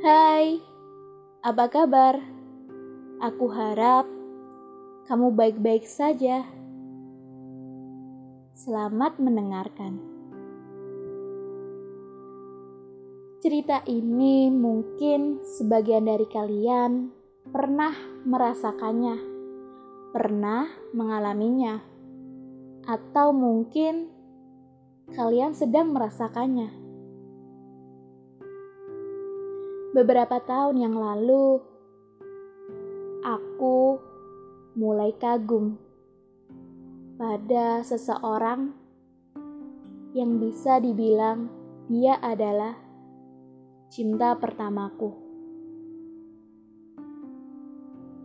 Hai, apa kabar? Aku harap kamu baik-baik saja. Selamat mendengarkan. Cerita ini mungkin sebagian dari kalian pernah merasakannya, pernah mengalaminya, atau mungkin kalian sedang merasakannya. Beberapa tahun yang lalu, aku mulai kagum pada seseorang yang bisa dibilang dia adalah cinta pertamaku.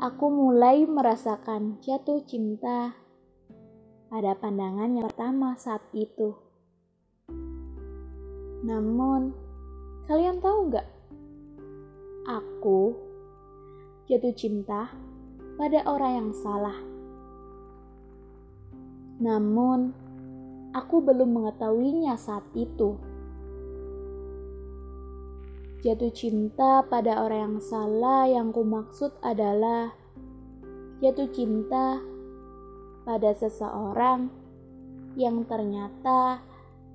Aku mulai merasakan jatuh cinta pada pandangan yang pertama saat itu. Namun, kalian tahu nggak Aku jatuh cinta pada orang yang salah. Namun, aku belum mengetahuinya saat itu. Jatuh cinta pada orang yang salah yang kumaksud adalah jatuh cinta pada seseorang yang ternyata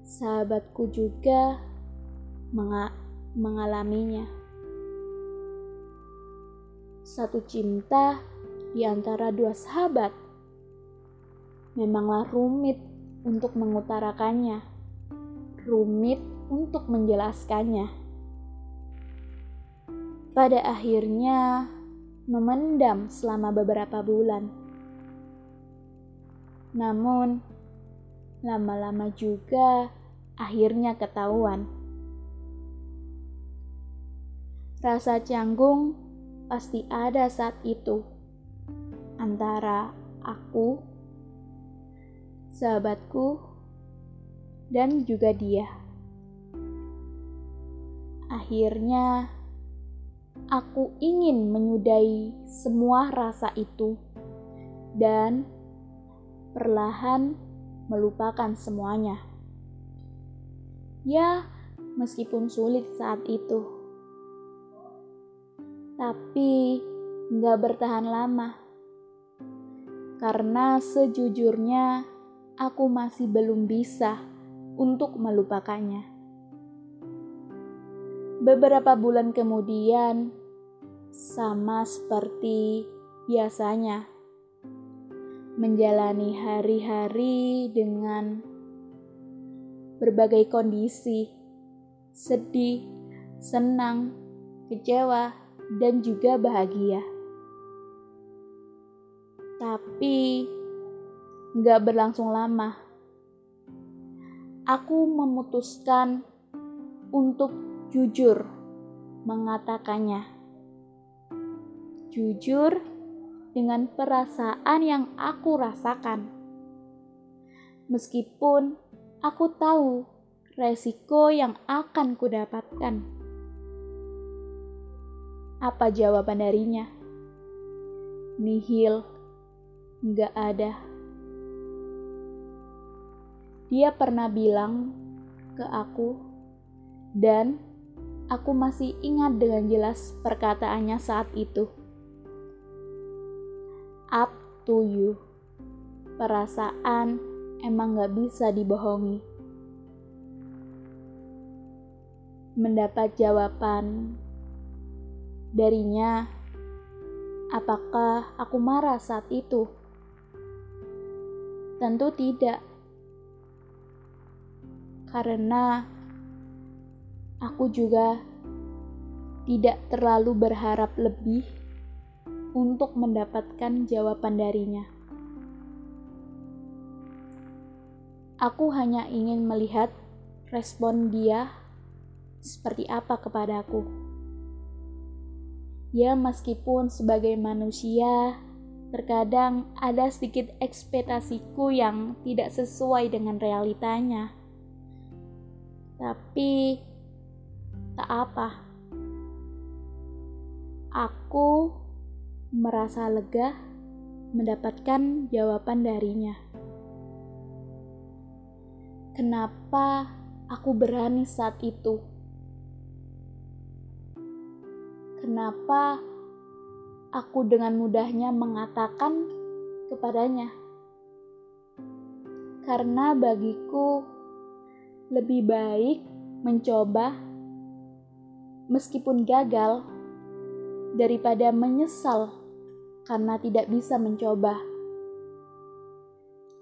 sahabatku juga mengalaminya satu cinta di antara dua sahabat. Memanglah rumit untuk mengutarakannya, rumit untuk menjelaskannya. Pada akhirnya, memendam selama beberapa bulan. Namun, lama-lama juga akhirnya ketahuan. Rasa canggung pasti ada saat itu antara aku, sahabatku, dan juga dia. Akhirnya, aku ingin menyudahi semua rasa itu dan perlahan melupakan semuanya. Ya, meskipun sulit saat itu tapi nggak bertahan lama. Karena sejujurnya aku masih belum bisa untuk melupakannya. Beberapa bulan kemudian, sama seperti biasanya, menjalani hari-hari dengan berbagai kondisi, sedih, senang, kecewa, dan juga bahagia. Tapi gak berlangsung lama. Aku memutuskan untuk jujur mengatakannya. Jujur dengan perasaan yang aku rasakan. Meskipun aku tahu resiko yang akan kudapatkan. Apa jawaban darinya? Nihil, nggak ada. Dia pernah bilang ke aku, dan aku masih ingat dengan jelas perkataannya saat itu. Up to you. Perasaan emang gak bisa dibohongi. Mendapat jawaban darinya. Apakah aku marah saat itu? Tentu tidak, karena aku juga tidak terlalu berharap lebih untuk mendapatkan jawaban darinya. Aku hanya ingin melihat respon dia seperti apa kepadaku. Ya, meskipun sebagai manusia, terkadang ada sedikit ekspektasiku yang tidak sesuai dengan realitanya. Tapi, tak apa. Aku merasa lega mendapatkan jawaban darinya. Kenapa aku berani saat itu? Kenapa aku dengan mudahnya mengatakan kepadanya. Karena bagiku lebih baik mencoba meskipun gagal daripada menyesal karena tidak bisa mencoba.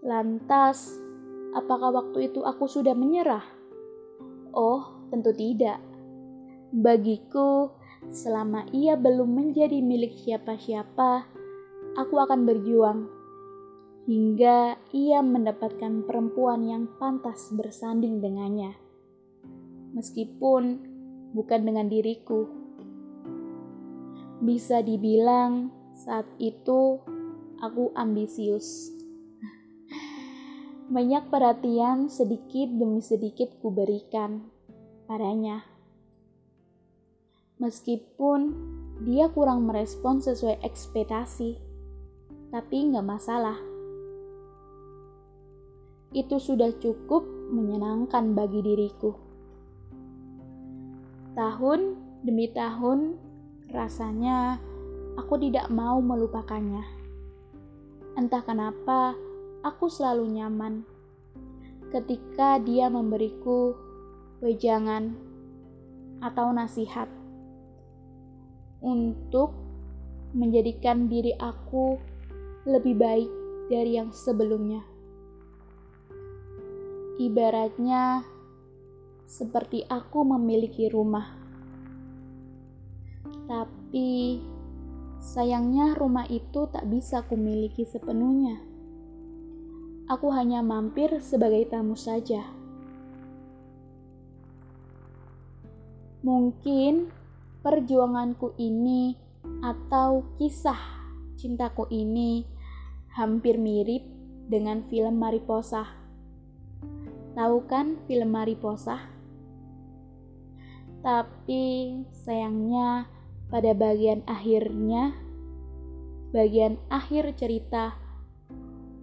Lantas, apakah waktu itu aku sudah menyerah? Oh, tentu tidak. Bagiku, selama ia belum menjadi milik siapa-siapa, aku akan berjuang hingga ia mendapatkan perempuan yang pantas bersanding dengannya, meskipun bukan dengan diriku. Bisa dibilang, saat itu aku ambisius. Banyak perhatian sedikit demi sedikit kuberikan padanya. Meskipun dia kurang merespon sesuai ekspektasi, tapi nggak masalah itu sudah cukup menyenangkan bagi diriku. Tahun demi tahun, rasanya aku tidak mau melupakannya. Entah kenapa, aku selalu nyaman ketika dia memberiku wejangan atau nasihat untuk menjadikan diri aku lebih baik dari yang sebelumnya. Ibaratnya seperti aku memiliki rumah. Tapi sayangnya rumah itu tak bisa kumiliki sepenuhnya. Aku hanya mampir sebagai tamu saja. Mungkin perjuanganku ini atau kisah cintaku ini hampir mirip dengan film Mariposa Tahu kan film Mariposa? Tapi sayangnya pada bagian akhirnya, bagian akhir cerita,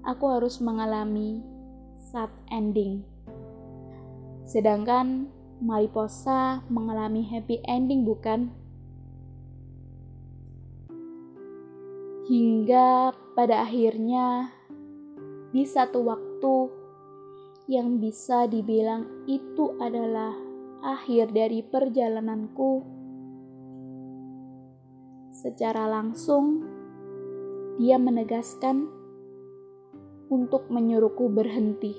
aku harus mengalami sad ending. Sedangkan Mariposa mengalami happy ending bukan? Hingga pada akhirnya di satu waktu yang bisa dibilang itu adalah akhir dari perjalananku. Secara langsung, dia menegaskan untuk menyuruhku berhenti,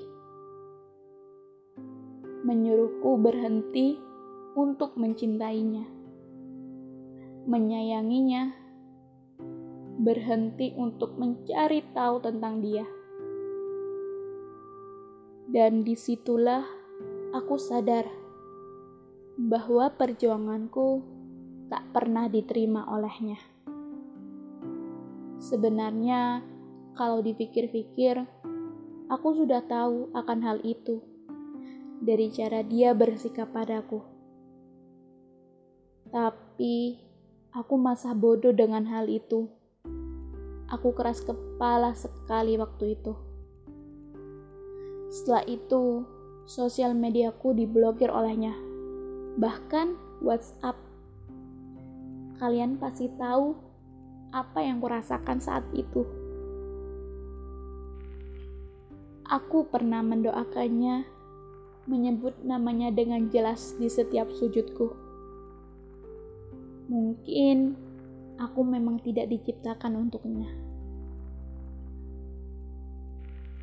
menyuruhku berhenti untuk mencintainya, menyayanginya, berhenti untuk mencari tahu tentang dia. Dan di situlah aku sadar bahwa perjuanganku tak pernah diterima olehnya. Sebenarnya, kalau dipikir-pikir, aku sudah tahu akan hal itu dari cara dia bersikap padaku. Tapi, aku masa bodoh dengan hal itu. Aku keras kepala sekali waktu itu. Setelah itu, sosial mediaku diblokir olehnya. Bahkan WhatsApp. Kalian pasti tahu apa yang kurasakan saat itu. Aku pernah mendoakannya, menyebut namanya dengan jelas di setiap sujudku. Mungkin aku memang tidak diciptakan untuknya.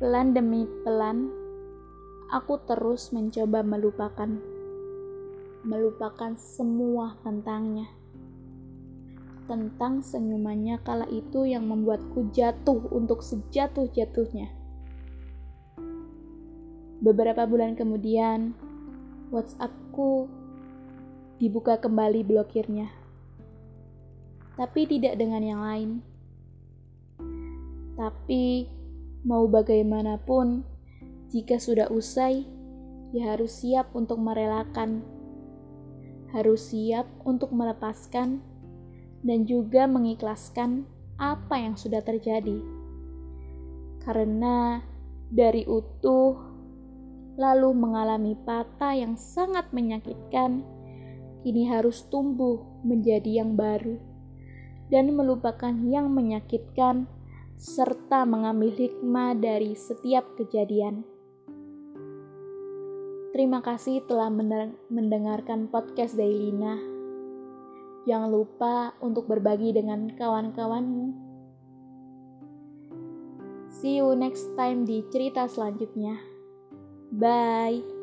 Pelan demi pelan, aku terus mencoba melupakan, melupakan semua tentangnya. Tentang senyumannya kala itu yang membuatku jatuh untuk sejatuh-jatuhnya. Beberapa bulan kemudian, WhatsAppku dibuka kembali blokirnya. Tapi tidak dengan yang lain. Tapi Mau bagaimanapun, jika sudah usai, ya harus siap untuk merelakan, harus siap untuk melepaskan, dan juga mengikhlaskan apa yang sudah terjadi. Karena dari utuh, lalu mengalami patah yang sangat menyakitkan, ini harus tumbuh menjadi yang baru dan melupakan yang menyakitkan serta mengambil hikmah dari setiap kejadian. Terima kasih telah mendengarkan podcast Dailina. Jangan lupa untuk berbagi dengan kawan-kawanmu. See you next time di cerita selanjutnya. Bye.